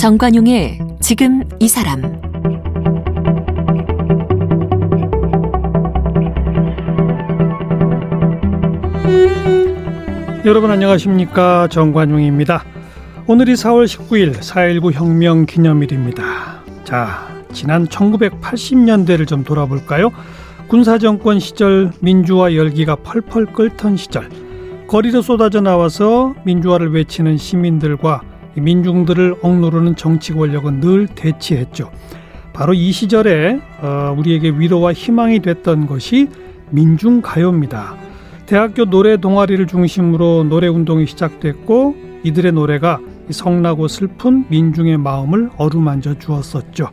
정관용의 지금 이 사람 여러분 안녕하십니까 정관용입니다. 오늘이 4월 19일 4.19 혁명 기념일입니다. 자, 지난 1980년대를 좀 돌아볼까요? 군사정권 시절 민주화 열기가 펄펄 끓던 시절 거리로 쏟아져 나와서 민주화를 외치는 시민들과 민중들을 억누르는 정치 권력은 늘 대치했죠. 바로 이 시절에 어, 우리에게 위로와 희망이 됐던 것이 민중 가요입니다. 대학교 노래 동아리를 중심으로 노래 운동이 시작됐고 이들의 노래가 성나고 슬픈 민중의 마음을 어루만져 주었었죠.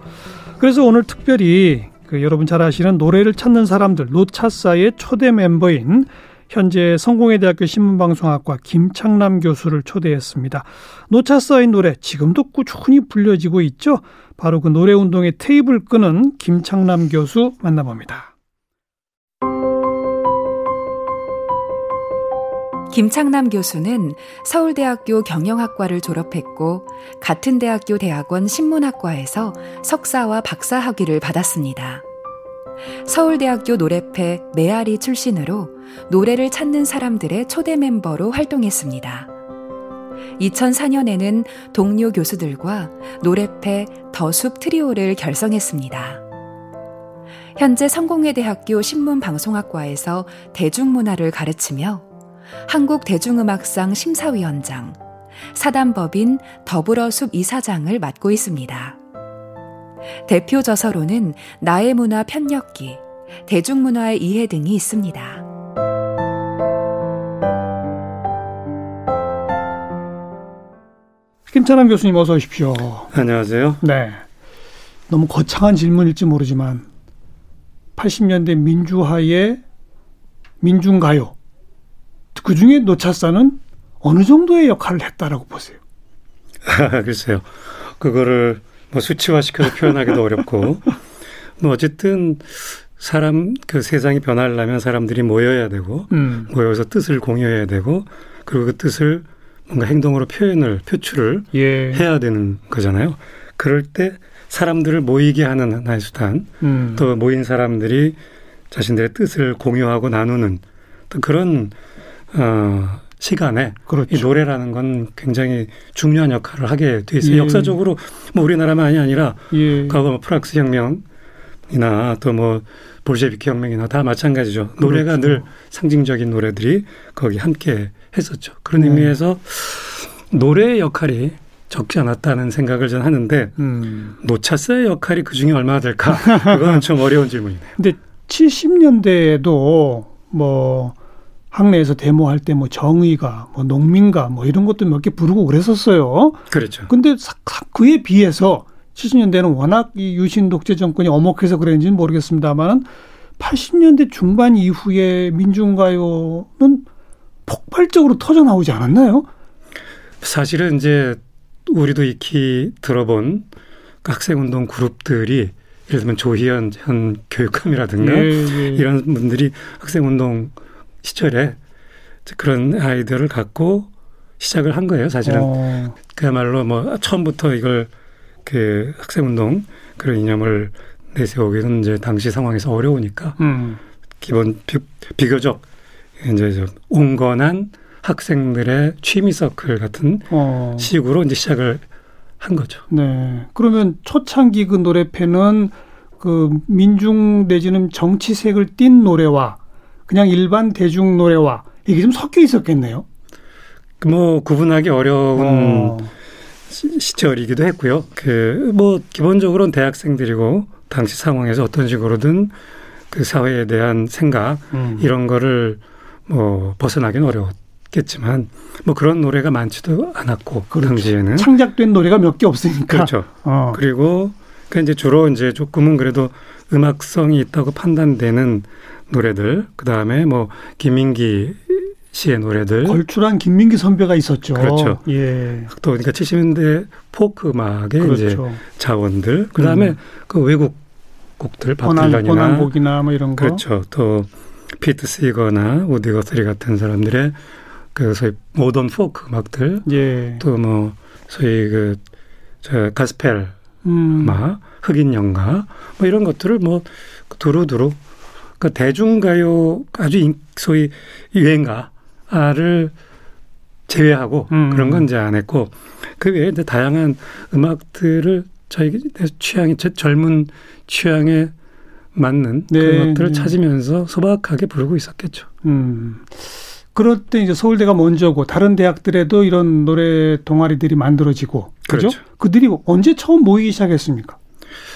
그래서 오늘 특별히 그 여러분 잘 아시는 노래를 찾는 사람들 노차사의 초대 멤버인 현재 성공회대학교 신문방송학과 김창남 교수를 초대했습니다. 노차사의 노래 지금도 꾸준히 불려지고 있죠. 바로 그 노래 운동의 테이블 끄는 김창남 교수 만나봅니다. 김창남 교수는 서울대학교 경영학과를 졸업했고 같은 대학교 대학원 신문학과에서 석사와 박사 학위를 받았습니다. 서울대학교 노래패 메아리 출신으로 노래를 찾는 사람들의 초대 멤버로 활동했습니다. 2004년에는 동료 교수들과 노래패 더숲 트리오를 결성했습니다. 현재 성공회대학교 신문방송학과에서 대중문화를 가르치며 한국대중음악상 심사위원장, 사단법인 더불어숲 이사장을 맡고 있습니다. 대표 저서로는 나의 문화 편력기, 대중문화의 이해 등이 있습니다. 김찬환 교수님 어서 오십시오. 안녕하세요. 네. 너무 거창한 질문일지 모르지만 80년대 민주화의 민중가요 그 중에 노차사는 어느 정도의 역할을 했다라고 보세요? 글쎄요. 그거를 뭐 수치화시켜서 표현하기도 어렵고 뭐 어쨌든 사람 그 세상이 변하려면 사람들이 모여야 되고 음. 모여서 뜻을 공유해야 되고 그리고 그 뜻을 뭔가 행동으로 표현을 표출을 예. 해야 되는 거잖아요. 그럴 때 사람들을 모이게 하는 하나의 수단 음. 또 모인 사람들이 자신들의 뜻을 공유하고 나누는 또 그런 어 시간에 그렇죠. 이 노래라는 건 굉장히 중요한 역할을 하게 돼 있어요. 예. 역사적으로 뭐 우리나라만이 아니라 예. 과거 뭐 프랑스 혁명이나 또 뭐 볼셰비키 혁명이나 다 마찬가지죠. 노래가 그렇죠. 늘 상징적인 노래들이 거기 함께 했었죠. 그런 네. 의미에서 노래의 역할이 적지 않았다는 생각을 저는 하는데 음. 노차스의 역할이 그 중에 얼마나 될까? 그거는 좀 어려운 질문이네요. 근데 70년대에도 뭐 학내에서 데모할 때 뭐 정의가 뭐 농민가 뭐 이런 것도 몇 개 부르고 그랬었어요. 그렇죠. 근데 그에 비해서 70년대는 워낙 이 유신 독재 정권이 엄혹해서 그랬는지는 모르겠습니다만은 80년대 중반 이후에 민중가요는 폭발적으로 터져 나오지 않았나요? 사실은 이제 우리도 익히 들어본 학생운동 그룹들이 예를 들면 조희연 현 교육감이라든가 예, 예. 이런 분들이 학생운동 시절에 그런 아이디어를 갖고 시작을 한 거예요. 사실은 어. 그야말로 뭐 처음부터 이걸 그 학생운동 그런 이념을 내세우기는 이제 당시 상황에서 어려우니까 음. 기본 비, 비교적 이제 좀 온건한 학생들의 취미 서클 같은 어. 식으로 이제 시작을 한 거죠. 네. 그러면 초창기 그 노래패는 그 민중 내지는 정치색을 띤 노래와 그냥 일반 대중 노래와 이게 좀 섞여 있었겠네요. 뭐 구분하기 어려운 어. 시절이기도 했고요. 그 뭐 기본적으로는 대학생들이고 당시 상황에서 어떤 식으로든 그 사회에 대한 생각 음. 이런 거를 뭐 벗어나기는 어려웠겠지만 뭐 그런 노래가 많지도 않았고 그 그렇죠. 당시에는 창작된 노래가 몇 개 없으니까 그렇죠. 어. 그리고 그 이제 주로 이제 조금은 그래도 음악성이 있다고 판단되는 노래들 그 다음에 뭐 김민기 씨의 노래들 걸출한 김민기 선배가 있었죠. 그렇죠. 예. 또 그러니까 70년대 포크 음악의 그렇죠. 이제 자원들 그 다음에 음. 그 외국 곡들 바틀런이나 곡이나 뭐 이런 거 그렇죠. 또 피트 시거나 우디 거스리 같은 사람들의 그 소위 modern folk 음악들 예. 또 뭐 소위 그저 가스펠 음. 마 흑인 영가 뭐 이런 것들을 뭐 두루두루 그 대중가요 아주 소위 유행가를 제외하고 음. 그런 건 이제 안 했고 그 외에 이제 다양한 음악들을 저희 취향이 젊은 취향에 맞는 네, 그런 것들을 네. 찾으면서 소박하게 부르고 있었겠죠. 음. 그럴 때 이제 서울대가 먼저고 다른 대학들에도 이런 노래 동아리들이 만들어지고 그죠? 그렇죠. 그들이 언제 처음 모이기 시작했습니까?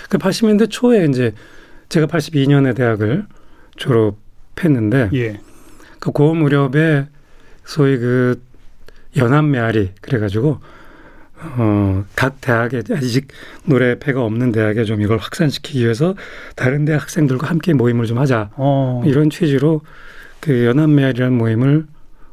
그 80년대 초에 이제 제가 82년에 대학을 졸업했는데 예. 그 고음 무렵에 소위 그 연합 메아리 그래가지고 어, 각 대학에 아직 노래패가 없는 대학에 좀 이걸 확산시키기 위해서 다른 대학 학생들과 함께 모임을 좀 하자. 어. 이런 취지로 그 연합 메아리라는 모임을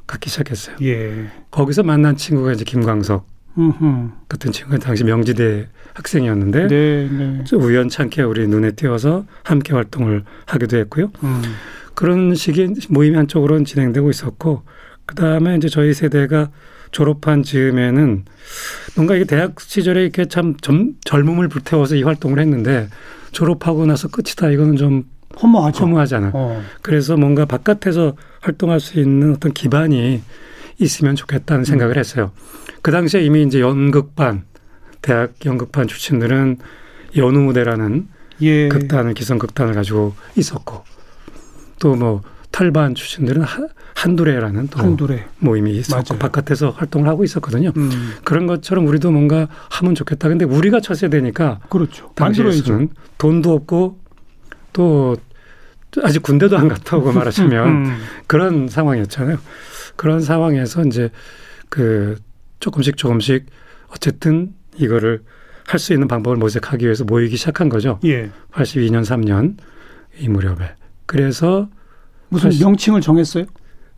갖기 시작했어요. 예. 거기서 만난 친구가 이제 김광석 음흠. 같은 친구가 당시 명지대 학생이었는데 네, 네. 우연찮게 우리 눈에 띄어서 함께 활동을 하기도 했고요. 음. 그런 식의 모임이 한쪽으로는 진행되고 있었고 그 다음에 이제 저희 세대가 졸업한 즈음에는 뭔가 이게 대학 시절에 이렇게 참 점, 젊음을 불태워서 이 활동을 했는데 졸업하고 나서 끝이다 이거는 좀 허무하죠. 허무하잖아. 어. 그래서 뭔가 바깥에서 활동할 수 있는 어떤 기반이 있으면 좋겠다는 생각을 음. 했어요. 그 당시에 이미 이제 연극반 대학 연극반 출신들은 연우 무대라는 예. 극단을 기성 극단을 가지고 있었고 또 뭐 탈반 출신들은 한두레라는 또 한두레. 모임이 있었고 맞아요. 바깥에서 활동을 하고 있었거든요. 음. 그런 것처럼 우리도 뭔가 하면 좋겠다. 근데 우리가 첫세대니까 그렇죠. 당시에는 돈도 없고 또 아직 군대도 안 갔다 오고 말하시면 음. 그런 상황이었잖아요. 그런 상황에서 이제 그 조금씩 조금씩 어쨌든 이거를 할 수 있는 방법을 모색하기 위해서 모이기 시작한 거죠. 예. 82년 3년 이 무렵에. 그래서 무슨 사실, 명칭을 정했어요?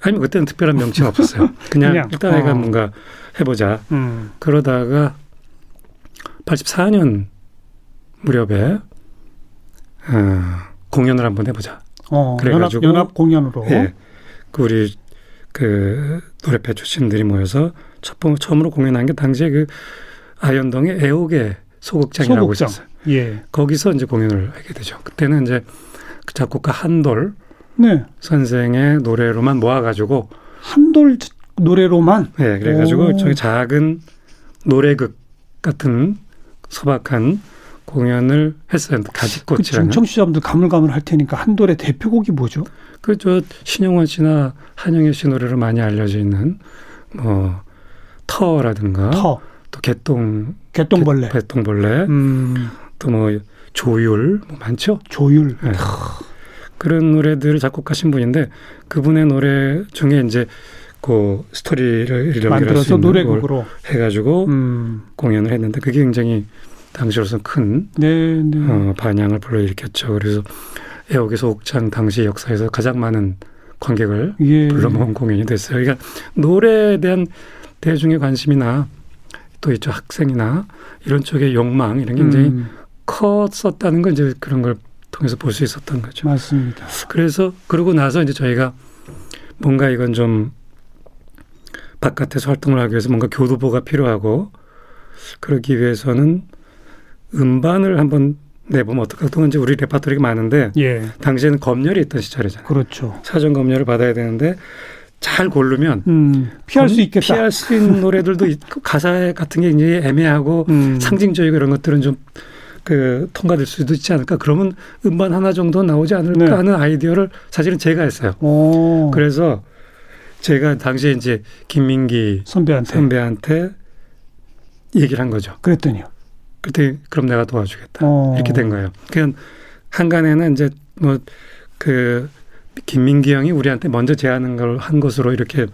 아니 그때는 특별한 명칭 없었어요. 그냥, 그냥. 일단 애가 어. 뭔가 해보자. 음. 그러다가 84년 무렵에 어, 공연을 한번 해보자. 어, 그래가지고 연합, 연합 공연으로. 예, 그 우리 그 노래패 출신들이 모여서 첫 번, 처음으로 공연한 게 당시에 그 아현동의 애옥의 소극장이라고 소극장. 있었어요. 예. 거기서 이제 공연을 하게 되죠. 그때는 이제 그 작곡가 한돌 네. 선생의 노래로만 모아가지고 한돌 노래로만. 네, 그래가지고 저기 작은 노래극 같은 소박한 공연을 했어요. 가지꽃이라는. 그 청취자분들 가물가물할 테니까 한돌의 대표곡이 뭐죠? 그 저 신영원 씨나 한영애 씨 노래로 많이 알려져 있는 뭐 터라든가 터. 또 개똥 개똥벌레 개, 똥벌레 음. 또뭐 조율 뭐 많죠. 조율. 네. 그런 노래들을 작곡하신 분인데 그분의 노래 중에 이제 그 스토리를 만들어서 노래곡으로 해가지고 음. 공연을 했는데 그게 굉장히 당시로서 큰 네, 네. 어, 반향을 불러일으켰죠. 그래서 애옥에서 옥창 당시 역사에서 가장 많은 관객을 예. 불러모은 공연이 됐어요. 그러니까 노래에 대한 대중의 관심이나 또 이쪽 학생이나 이런 쪽의 욕망 이런 게 굉장히 음. 컸었다는 건 이제 그런 걸 통해서 볼 수 있었던 거죠. 맞습니다. 그래서 그러고 나서 이제 저희가 뭔가 이건 좀 바깥에서 활동을 하기 위해서 뭔가 교두보가 필요하고 그러기 위해서는 음반을 한번 내보면 어떨까? 그동안 이제 우리 레파토리가 많은데 예. 당시에는 검열이 있던 시절이잖아요. 그렇죠. 사전 검열을 받아야 되는데 잘 고르면 음, 피할 수 있겠다. 피할 수 있는 노래들도 있고 가사 같은 게 이제 애매하고 음. 상징적이고 이런 것들은 좀 그 통과될 수도 있지 않을까. 그러면 음반 하나 정도 나오지 않을까 네. 하는 아이디어를 사실은 제가 했어요. 오. 그래서 제가 당시에 이제 김민기 선배한테, 선배한테 얘기를 한 거죠. 그랬더니요. 그때 그럼 내가 도와주겠다. 오. 이렇게 된 거예요. 그냥 한간에는 이제 뭐 그 김민기 형이 우리한테 먼저 제안한 걸 한 것으로 이렇게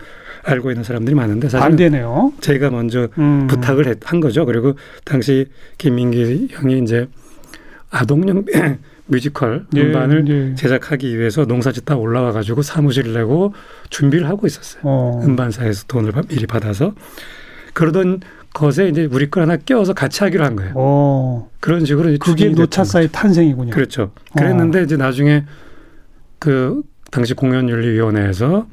알고 있는 사람들이 많은데 사실 반대네요. 제가 먼저 음. 부탁을 했, 한 거죠. 그리고 당시 김민기 형이 이제 아동용 뮤지컬 예, 음반을 예. 제작하기 위해서 농사짓다 올라와 가지고 사무실을 내고 준비를 하고 있었어요. 어. 음반사에서 돈을 미리 받아서 그러던 것에 이제 우리 걸 하나 껴서 같이 하기로 한 거예요. 어. 그런 식으로 그게 노차사의 탄생이군요. 그렇죠. 그랬는데 어. 이제 나중에 그 당시 공연윤리위원회에서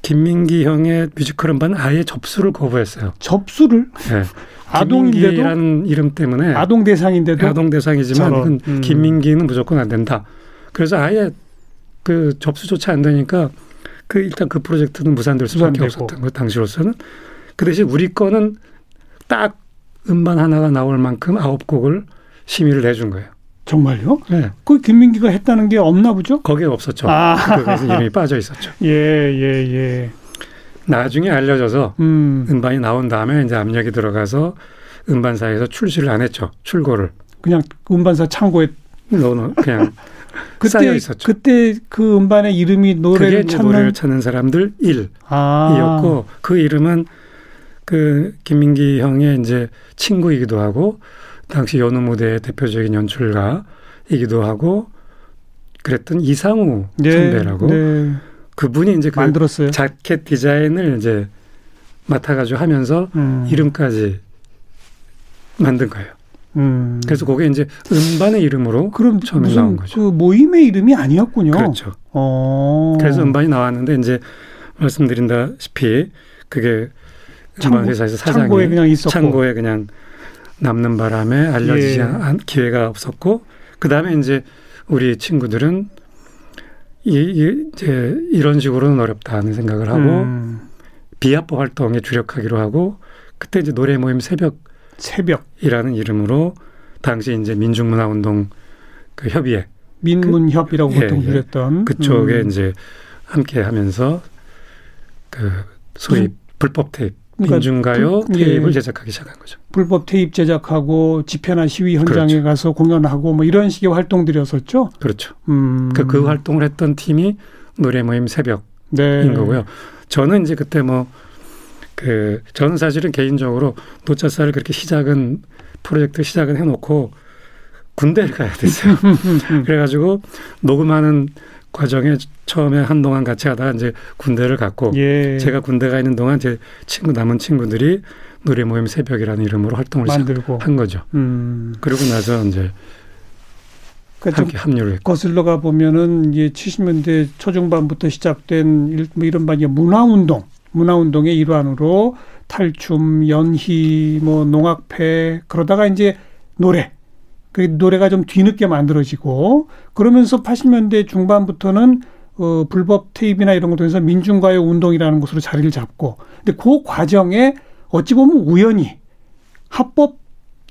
김민기 형의 뮤지컬 음반 아예 접수를 거부했어요. 접수를? 네. 아동인데도 이름 때문에 아동 대상인데도 아동 대상이지만 음. 김민기는 무조건 안 된다. 그래서 아예 그 접수조차 안 되니까 그 일단 그 프로젝트는 무산될 수밖에 무산되고. 없었던 거 당시로서는 그 대신 우리 거는 딱 음반 하나가 나올 만큼 아홉 곡을 심의를 내준 거예요. 정말요? 네. 그 김민기가 했다는 게 없나 보죠? 거기에 없었죠. 아. 거기서 이름이 빠져 있었죠. 예, 예, 예. 나중에 알려져서 음. 음반이 나온 다음에 이제 압력이 들어가서 음반사에서 출시를 안 했죠. 출고를. 그냥 음반사 창고에 넣어 그냥 그때, 쌓여 있었죠. 그때 그 음반의 이름이 노래를 찾는 노래를 찾는 사람들 1이었고 아. 그 이름은 그 김민기 형의 이제 친구이기도 하고 당시 연우 무대의 대표적인 연출가이기도 하고 그랬던 이상우 네, 선배라고 네. 그분이 이제 그 만들었어요. 자켓 디자인을 이제 맡아가지고 하면서 음. 이름까지 만든 거예요. 음. 그래서 그게 이제 음반의 이름으로 그럼 처음에 나온 거죠. 그 모임의 이름이 아니었군요. 그렇죠. 어. 그래서 음반이 나왔는데 이제 말씀드린다시피 그게 음반 회사에서 사장이 창고에 그냥 있었고 창고에 그냥 남는 바람에 알려지지 예. 않 기회가 없었고 그 다음에 이제 우리 친구들은 이, 이 이제 이런 식으로는 어렵다는 생각을 하고 음. 비합보 활동에 주력하기로 하고 그때 이제 노래 모임 새벽 새벽이라는 이름으로 당시 이제 민중문화운동 그 협의회 민문협이라고 그, 보통 예, 불렸던 예. 그쪽에 음. 이제 함께 하면서 그 소위 음. 불법 테이프 그러니까 민중가요 불, 테이프를 예. 제작하기 시작한 거죠. 불법 테이프 제작하고 집회나 시위 현장에 그렇죠. 가서 공연하고 뭐 이런 식의 활동들이었었죠. 그렇죠. 음. 그, 그 활동을 했던 팀이 노래 모임 새벽인 네. 거고요. 저는 이제 그때 뭐 그 저는 사실은 개인적으로 노찾사를 그렇게 시작은 프로젝트 시작은 해놓고 군대를 가야 됐어요. 그래가지고 녹음하는 과정에 처음에 한동안 같이 하다가 이제 군대를 갔고 예. 제가 군대 가 있는 동안 제 친구 남은 친구들이 노래 모임 새벽이라는 이름으로 활동을 만들고 한 거죠. 음. 그리고 나서 이제 그러니까 함께 합류를 했고. 거슬러 가 보면은 이제 70년대 초중반부터 시작된 뭐 이런 바 문화 운동, 문화 운동의 일환으로 탈춤, 연희, 뭐 농악회 그러다가 이제 노래 그 노래가 좀 뒤늦게 만들어지고 그러면서 80년대 중반부터는 어, 불법 테이프나 이런 것도 해서 민중가요 운동이라는 것으로 자리를 잡고 근데 그 과정에 어찌 보면 우연히 합법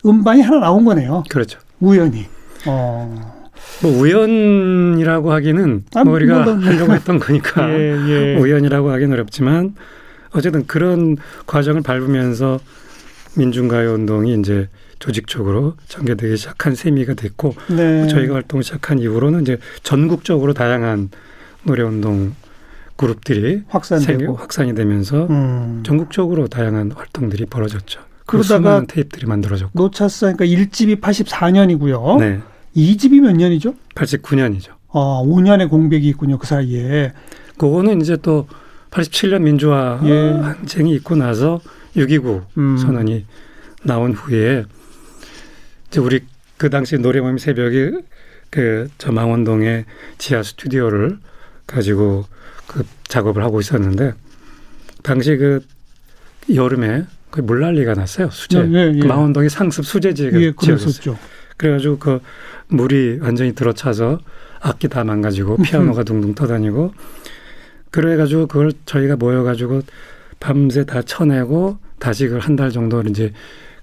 음반이 하나 나온 거네요. 그렇죠. 우연히. 어. 뭐 우연이라고 하기는 아, 뭐 우리가 물론. 하려고 했던 거니까 예, 예. 우연이라고 하기는 어렵지만 어쨌든 그런 과정을 밟으면서 민중가요 운동이 이제 조직적으로 전개되기 시작한 셈이가 됐고 네. 저희가 활동 시작한 이후로는 이제 전국적으로 다양한 노래 운동 그룹들이 확산되고 확산이 되면서 음. 전국적으로 다양한 활동들이 벌어졌죠. 그러다가 테이프들이 만들어졌고 노차스 그러니까 1집이 84년이고요. 네. 2집이 몇 년이죠? 89년이죠. 아, 5년의 공백이 있군요. 그 사이에. 그거는 이제 또 87년 민주화 예. 항쟁이 있고 나서 6.29 음. 선언이 나온 후에 우리 그 당시 노래 모임 새벽에 그 저 망원동에 지하 스튜디오를 가지고 그 작업을 하고 있었는데 당시 그 여름에 그 물난리가 났어요 수제 네, 네, 예. 그 망원동이 상습 수제지가 예, 지어졌어요. 그래가지고 그 물이 완전히 들어차서 악기 다 망가지고 피아노가 둥둥 떠다니고 그래가지고 그걸 저희가 모여가지고 밤새 다 쳐내고 다시 그걸 한 달 정도 이제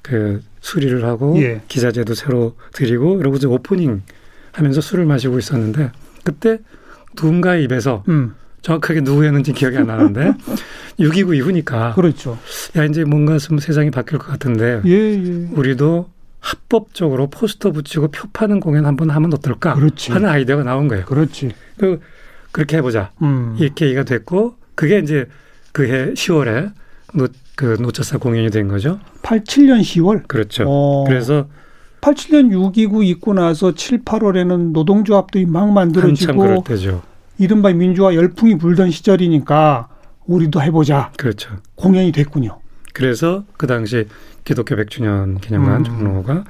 그 수리를 하고 예. 기자재도 새로 드리고 그러고 이제 오프닝 하면서 술을 마시고 있었는데 그때 누군가의 입에서 음. 정확하게 누구였는지 기억이 안 나는데 6.29 이후니까 그렇죠. 야 이제 뭔가 좀 세상이 바뀔 것 같은데 예, 예. 우리도 합법적으로 포스터 붙이고 표 파는 공연 한번 하면 어떨까 그렇지. 하는 아이디어가 나온 거예요. 그렇지. 그 그렇게 해보자. 음. 이렇게 얘기가 됐고 그게 이제 그해 10월에 노, 그 노찾사 공연이 된 거죠. 87년 10월. 그렇죠. 어. 그래서 87년 6.29 있고 나서 7, 8월에는 노동조합도 막 만들어지고 이른바 민주화 열풍이 불던 시절이니까 우리도 해보자. 그렇죠. 공연이 됐군요. 그래서 그 당시 기독교 100주년 기념관 음. 종로5가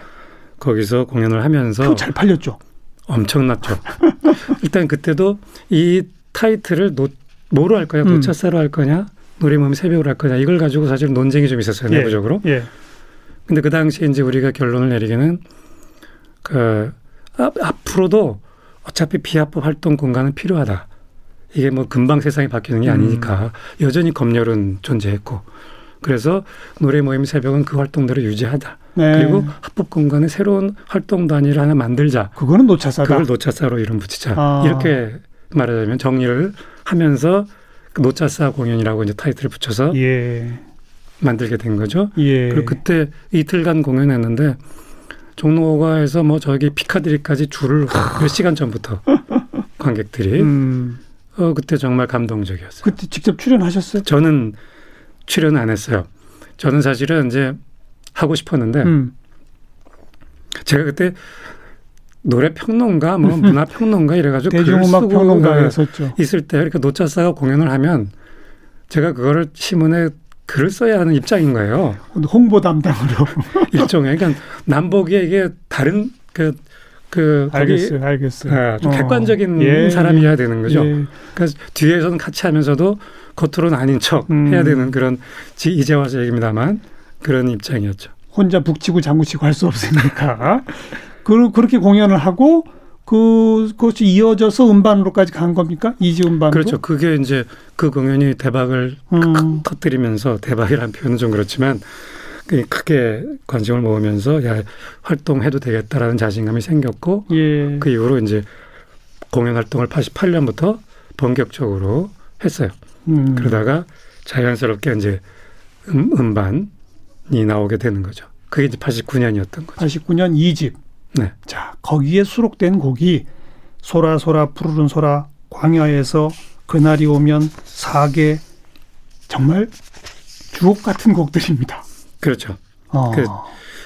거기서 공연을 하면서 잘 팔렸죠. 엄청났죠. 일단 그때도 이 타이틀을 노, 뭐로 할 거냐, 음. 노찾사로 할 거냐, 노래 모임 새벽으로 할 거냐 이걸 가지고 사실 논쟁이 좀 있었어요 예. 내부적으로. 예. 근데 그 당시에 이제 우리가 결론을 내리기는 그 앞, 앞으로도 어차피 비합법 활동 공간은 필요하다. 이게 뭐 금방 세상이 바뀌는 게 음. 아니니까 음. 여전히 검열은 존재했고 그래서 노래 모임 새벽은 그 활동대로 유지하다. 네. 그리고 합법 공간에 새로운 활동 단위를 하나 만들자. 그거는 노차사다. 그걸 노차사로 이름 붙이자. 아. 이렇게 말하자면 정리를 하면서 그 노차사 공연이라고 이제 타이틀을 붙여서 예. 만들게 된 거죠. 예. 그리고 그때 이틀간 공연했는데 종로가에서 뭐 저기 피카디리까지 줄을 몇 시간 전부터 관객들이 음. 어 그때 정말 감동적이었어요. 그때 직접 출연하셨어요? 저는 출연 안 했어요. 저는 사실은 이제 하고 싶었는데 음. 제가 그때 노래 평론가, 뭐 문화 평론가 이래가지고 대중음악 평론가였었죠. 있을 때 이렇게 노자사가 공연을 하면 제가 그거를 신문에 글을 써야 하는 입장인 거예요. 홍보 담당으로 일종의 그러니까 남보기에 이게 다른 그. 그 알겠어요, 거기, 알겠어요. 아, 좀 어. 객관적인 예, 사람이어야 되는 거죠. 예. 그래서 뒤에서는 같이 하면서도 겉으로는 아닌 척 음. 해야 되는 그런 이제 와서 얘기입니다만 그런 입장이었죠. 혼자 북치고 장구치고 할 수 없으니까 그, 그렇게 공연을 하고 그, 그것이 이어져서 음반으로까지 간 겁니까? 이지 음반으로? 그렇죠. 그게 이제 그 공연이 대박을 음. 터뜨리면서 대박이라는 표현은 좀 그렇지만 크게 관심을 모으면서 야 활동해도 되겠다라는 자신감이 생겼고 예. 그 이후로 이제 공연 활동을 88년부터 본격적으로 했어요. 음. 그러다가 자연스럽게 이제 음, 음반이 나오게 되는 거죠. 그게 이제 89년이었던 거죠. 89년 2집. 네. 자, 거기에 수록된 곡이 소라 소라 푸르른 소라 광야에서 그날이 오면 사계 정말 주옥 같은 곡들입니다. 그렇죠. 어. 그,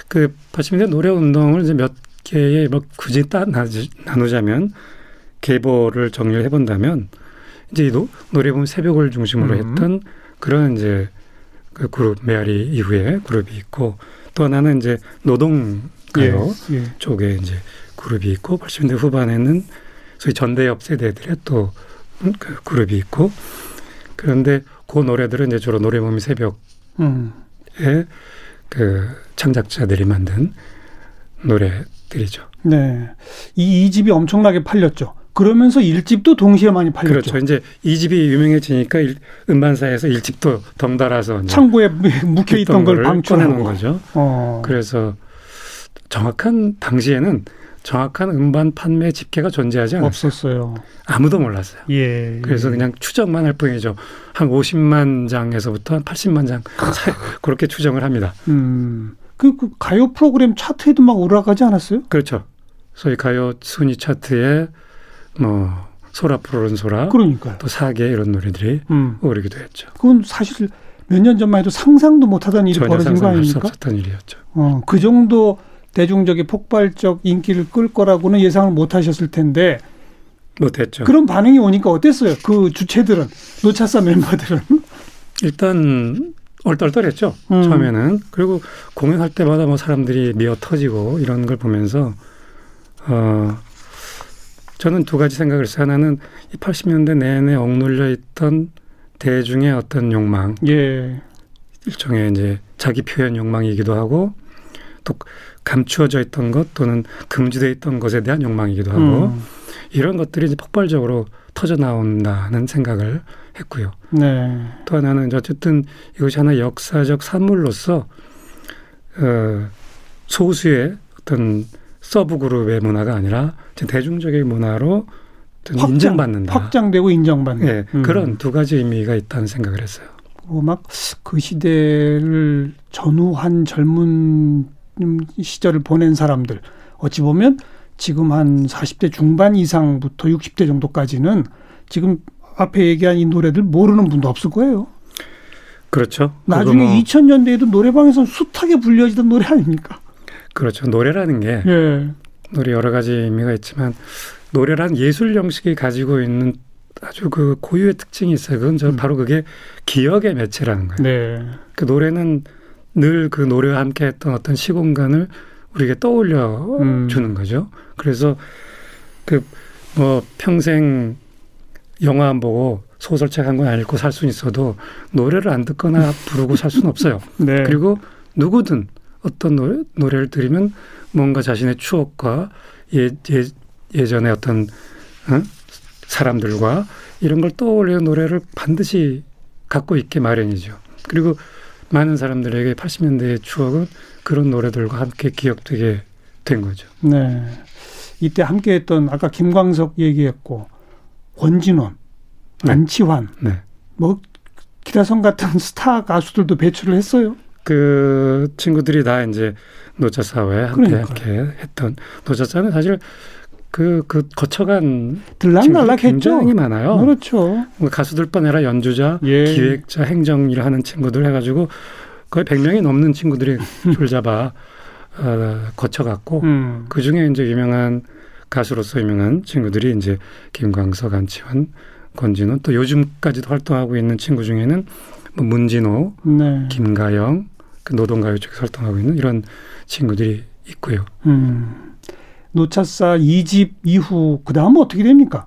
그 80년대 노래 운동을 이제 몇 개의 뭐 굳이 딱 나누자면 계보를 정리를 해본다면 이제 노, 노래 보면 새벽을 중심으로 음. 했던 그런 이제 그 그룹 메아리 이후에 그룹이 있고 또 하나는 이제 노동 가요 예, 예. 쪽에 이제 그룹이 있고 80년대 후반에는 소위 전대엽 세대들의 또 그 그룹이 있고 그런데 그 노래들은 이제 주로 노래 몸이 새벽에 음. 그 창작자들이 만든 노래들이죠. 네. 이 2집이 엄청나게 팔렸죠. 그러면서 1집도 동시에 많이 팔렸죠. 그렇죠. 이제 2집이 유명해지니까 음반사에서 1집도 덩달아서 창고에 묵혀 있던 걸 방출하는 거죠. 어. 그래서 정확한 당시에는 정확한 음반 판매 집계가 존재하지 않았어요. 없었어요. 아무도 몰랐어요. 예, 그래서 그냥 추정만 할 뿐이죠. 한 50만 장에서부터 한 80만 장 그렇게 추정을 합니다. 음. 그, 그 가요 프로그램 차트에도 막 올라가지 않았어요? 그렇죠. 소위 가요 순위 차트에 뭐 소라 푸르른 소라, 그러니까 또 사계 이런 노래들이 음. 오르기도 했죠. 그건 사실 몇 년 전만 해도 상상도 못하던 일이 벌어진 거 아닙니까? 없었던 일이었죠. 어, 그 정도 대중적인 폭발적 인기를 끌 거라고는 예상을 못 하셨을 텐데 못했죠. 그런 반응이 오니까 어땠어요? 그 주체들은 노차사 멤버들은 일단 얼떨떨했죠. 음. 처음에는 그리고 공연할 때마다 뭐 사람들이 미어 터지고 이런 걸 보면서 어 저는 두 가지 생각을 했어요. 하나는 이 80년대 내내 억눌려 있던 대중의 어떤 욕망, 예. 일종의 이제 자기 표현 욕망이기도 하고 또 감추어져 있던 것 또는 금지되어 있던 것에 대한 욕망이기도 하고 음. 이런 것들이 이제 폭발적으로 터져 나온다는 생각을 했고요. 네. 또 하나는 어쨌든 이것이 하나 역사적 산물로서 어, 소수의 어떤 sub group의 문화가 아니라 대중적인 문화로 확장, 인정받는다. 확장되고 인정받는 네, 음. 그런 두 가지 의미가 있다는 생각을 했어요. 막 그 시대를 전후한 젊은 시절을 보낸 사람들 어찌 보면 지금 한 40대 중반 이상부터 60대 정도까지는 지금 앞에 얘기한 이 노래들 모르는 분도 없을 거예요. 그렇죠. 나중에 뭐 2000년대에도 노래방에서 숱하게 불려지던 노래 아닙니까? 그렇죠. 노래라는 게 예. 노래 여러 가지 의미가 있지만 노래란 예술 형식이 가지고 있는 아주 그 고유의 특징이 있어요. 그건 저 음. 바로 그게 기억의 매체라는 거예요. 네. 그 노래는 늘 그 노래와 함께 했던 어떤 시공간을 우리에게 떠올려 음. 주는 거죠. 그래서 그 뭐 평생 영화 안 보고 소설책 한 권 안 읽고 살 수는 있어도 노래를 안 듣거나 부르고 살 수는 없어요. 네. 그리고 누구든 어떤 노래, 노래를 들으면 뭔가 자신의 추억과 예, 예, 예전에 어떤 어? 사람들과 이런 걸 떠올리는 노래를 반드시 갖고 있게 마련이죠. 그리고 많은 사람들에게 80년대의 추억은 그런 노래들과 함께 기억되게 된 거죠. 네. 이때 함께 했던 아까 김광석 얘기했고 권진원, 네. 안치환, 네. 뭐 기라성 같은 스타 가수들도 배출을 했어요. 그 친구들이 다 이제 노자 사회 함께 함께 했던 노자 사는 사실 그, 그 거쳐간 들락날락했죠. 굉장히 많아요. 그렇죠. 뭐 가수들뿐 아니라 연주자, 예. 기획자, 행정일 하는 친구들 해가지고 거의 100명이 넘는 친구들이 줄잡아 어, 거쳐갔고 음. 그 중에 이제 유명한 가수로서 유명한 친구들이 이제 김광석, 안치환, 권진호 또 요즘까지도 활동하고 있는 친구 중에는 뭐 문진호, 네. 김가영, 그 노동가요 쪽에서 활동하고 있는 이런 친구들이 있고요. 음. 노차사 2집 이후 그 다음은 어떻게 됩니까?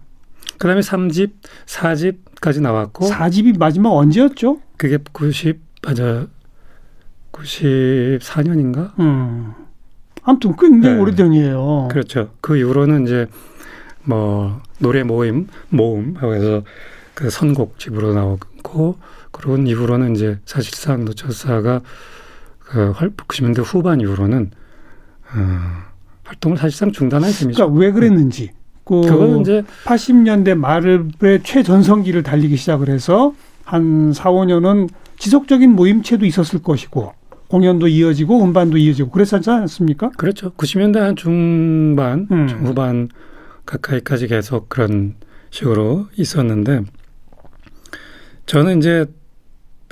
그 다음에 3집, 4집까지 나왔고 4집이 마지막 언제였죠? 그게 90 맞아 94년인가? 음. 아무튼 굉장히 네. 오래전이에요. 그렇죠. 그 이후로는 이제 뭐 노래 모임 모음 하고 해서 그 선곡집으로 나오고 그런 이후로는 이제 사실상 노차사가 그 90년대 후반 이후로는 어, 활동을 사실상 중단한 셈이죠. 그러니까 왜 그랬는지. 그 그거는 이제 80년대 말에 최전성기를 달리기 시작을 해서 한 4, 5년은 지속적인 모임체도 있었을 것이고 공연도 이어지고 음반도 이어지고 그랬었지 않습니까? 그렇죠. 90년대 한 중반, 음. 중후반 가까이까지 계속 그런 식으로 있었는데 저는 이제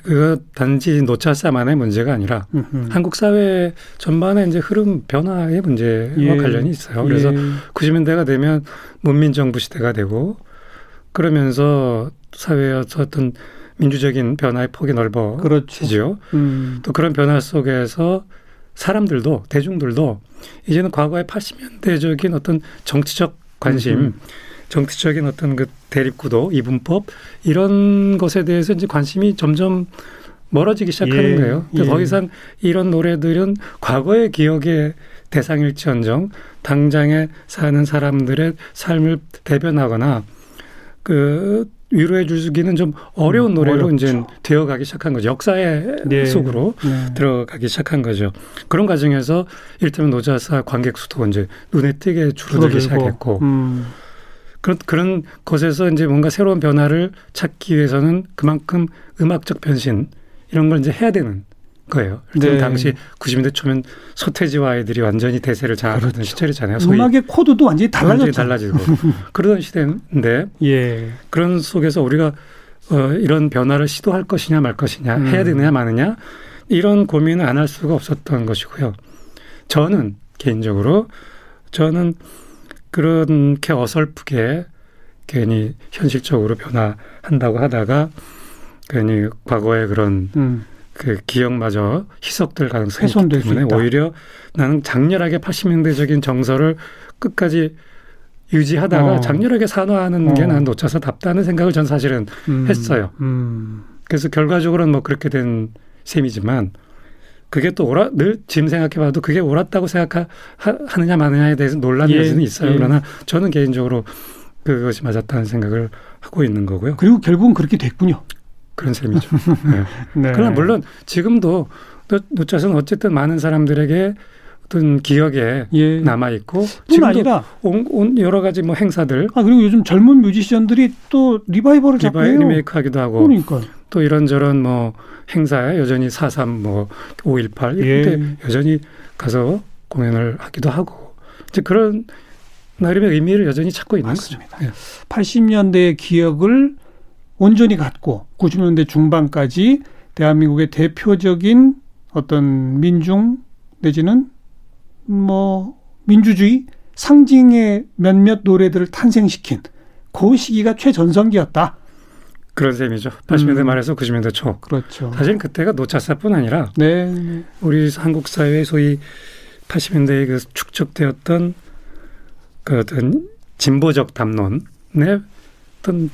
그거 단지 노차사만의 문제가 아니라 음흠. 한국 사회 전반의 이제 흐름 변화의 문제와 예. 관련이 있어요. 그래서 예. 90년대가 되면 문민정부 시대가 되고 그러면서 사회의 어떤 민주적인 변화의 폭이 넓어지죠. 그렇죠. 음. 또 그런 변화 속에서 사람들도 대중들도 이제는 과거의 80년대적인 어떤 정치적 관심 음흠. 정치적인 어떤 그 대립구도, 이분법 이런 것에 대해서 이제 관심이 점점 멀어지기 시작하는 예, 거예요. 예. 더 이상 이런 노래들은 과거의 기억의 대상일지언정 당장에 사는 사람들의 삶을 대변하거나 그 위로해 주기는 좀 어려운 음, 노래로 이제 되어가기 시작한 거죠. 역사의 네. 속으로 네. 들어가기 시작한 거죠. 그런 과정에서 일테면 노자사 관객 수도 이제 눈에 띄게 줄어들기 시작했고 음. 그런 그런 것에서 이제 뭔가 새로운 변화를 찾기 위해서는 그만큼 음악적 변신 이런 걸 이제 해야 되는 거예요. 네. 당시 90년대 초면 소태지와 아이들이 완전히 대세를 장악하던 그렇죠. 시절이잖아요. 소위 음악의 코드도 완전히 달라졌죠. 완전히 달라지고 그러던 시대인데 예. 그런 속에서 우리가 어, 이런 변화를 시도할 것이냐 말 것이냐 음. 해야 되느냐 마느냐 이런 고민을 안 할 수가 없었던 것이고요. 저는 개인적으로 저는 그렇게 어설프게 괜히 현실적으로 변화한다고 하다가 괜히 과거의 그런 음. 그 기억마저 희석될 가능성이 있기 때문에 오히려 나는 장렬하게 80년대적인 정서를 끝까지 유지하다가 어. 장렬하게 산화하는 어. 게 난 놓쳐서 답다는 생각을 전 사실은 음. 했어요. 음. 그래서 결과적으로는 뭐 그렇게 된 셈이지만 그게 또 옳아 늘 지금 생각해봐도 그게 옳았다고 생각하느냐 마느냐에 대해서 논란이 예, 여전히 있어요. 예. 그러나 저는 개인적으로 그것이 맞았다는 생각을 하고 있는 거고요. 그리고 결국은 그렇게 됐군요. 그런 셈이죠. 네. 네. 그러나 물론 지금도 노차는 어쨌든 많은 사람들에게 어떤 기억에 예. 남아 있고 지금도 아니라 온, 온 여러 가지 뭐 행사들 아 그리고 요즘 젊은 뮤지션들이 또 리바이벌을 자꾸 해요. 리메이크하기도 하고 그러니까. 또 이런저런 뭐 행사에 여전히 4.3, 뭐5.18 이런 데 예. 여전히 가서 공연을 하기도 하고 이제 그런 나름의 의미를 여전히 찾고 있는 맞습니다. 거죠. 예. 80년대의 기억을 온전히 갖고 90년대 중반까지 대한민국의 대표적인 어떤 민중 내지는 뭐 민주주의 상징의 몇몇 노래들을 탄생시킨 그 시기가 최전성기였다. 그런 셈이죠. 80년대 음. 말에서 90년대 초. 그렇죠. 사실 그때가 노차사뿐 아니라 네. 우리 한국 사회의 소위 80년대에 그 축적되었던 그 어떤 진보적 담론의 어떤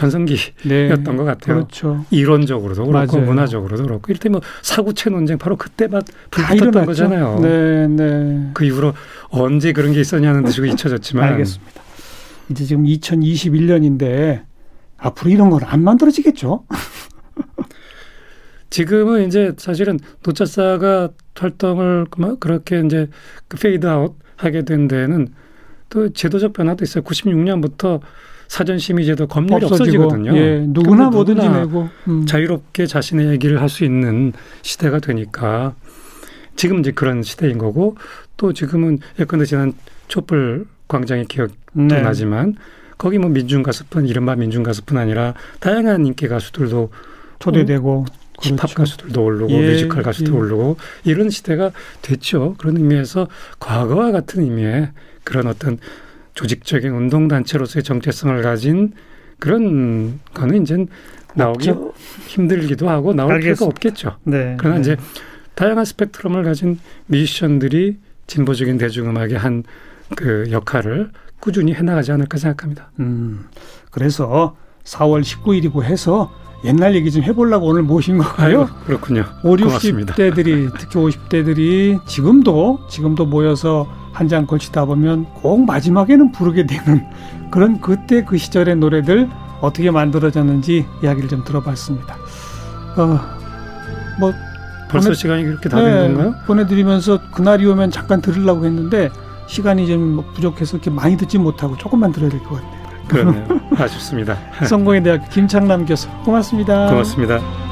전성기였던 네, 것 같아요. 그렇죠. 이론적으로도 그렇고 맞아요. 문화적으로도 그렇고 이를테면 뭐 사구체 논쟁 바로 그때 막 불붙었던 거잖아요. 네, 네. 그 이후로 언제 그런 게 있었냐는 듯이 잊혀졌지만 알겠습니다. 이제 지금 2021년인데 앞으로 이런 건 안 만들어지겠죠? 지금은 이제 사실은 노찾사가 활동을 그렇게 이제 그 페이드 아웃 하게 된 데는 또 제도적 변화도 있어요. 96년부터 사전 심의 제도 검열이 없어지고, 없어지거든요. 예, 누구나 뭐든지 내고 음. 자유롭게 자신의 얘기를 할 수 있는 시대가 되니까 지금 이제 그런 시대인 거고 또 지금은 예컨대 지난 촛불 광장의 기억도 네. 나지만 거기 뭐 민중 가수뿐 이른바 민중 가수뿐 아니라 다양한 인기 가수들도 초대되고 어, 힙합 그렇죠. 가수들도 오르고 예, 뮤지컬 가수도 예. 오르고 이런 시대가 됐죠. 그런 의미에서 과거와 같은 의미의 그런 어떤 조직적인 운동 단체로서의 정체성을 가진 그런 거는 이제 나오기 없죠. 힘들기도 하고 나올 알겠습니다. 필요가 없겠죠. 네, 그러나 네. 이제 다양한 스펙트럼을 가진 뮤지션들이 진보적인 대중음악의 한 그 역할을 꾸준히 해나가지 않을까 생각합니다. 음, 그래서 4월 19일이고 해서 옛날 얘기 좀 해보려고 오늘 모신 거예요. 그렇군요. 5, 60대들이 특히 50대들이 지금도 지금도 모여서 한 장 걸치다 보면 꼭 마지막에는 부르게 되는 그런 그때 그 시절의 노래들 어떻게 만들어졌는지 이야기를 좀 들어봤습니다. 어, 뭐 벌써 보내, 시간이 그렇게 다된 네, 건가요? 보내드리면서 그날이 오면 잠깐 들으려고 했는데 시간이 좀 부족해서 이렇게 많이 듣지 못하고 조금만 들어야 될 것 같네요. 그러네요. 아쉽습니다. 성공회대학교 김창남 교수 고맙습니다. 고맙습니다.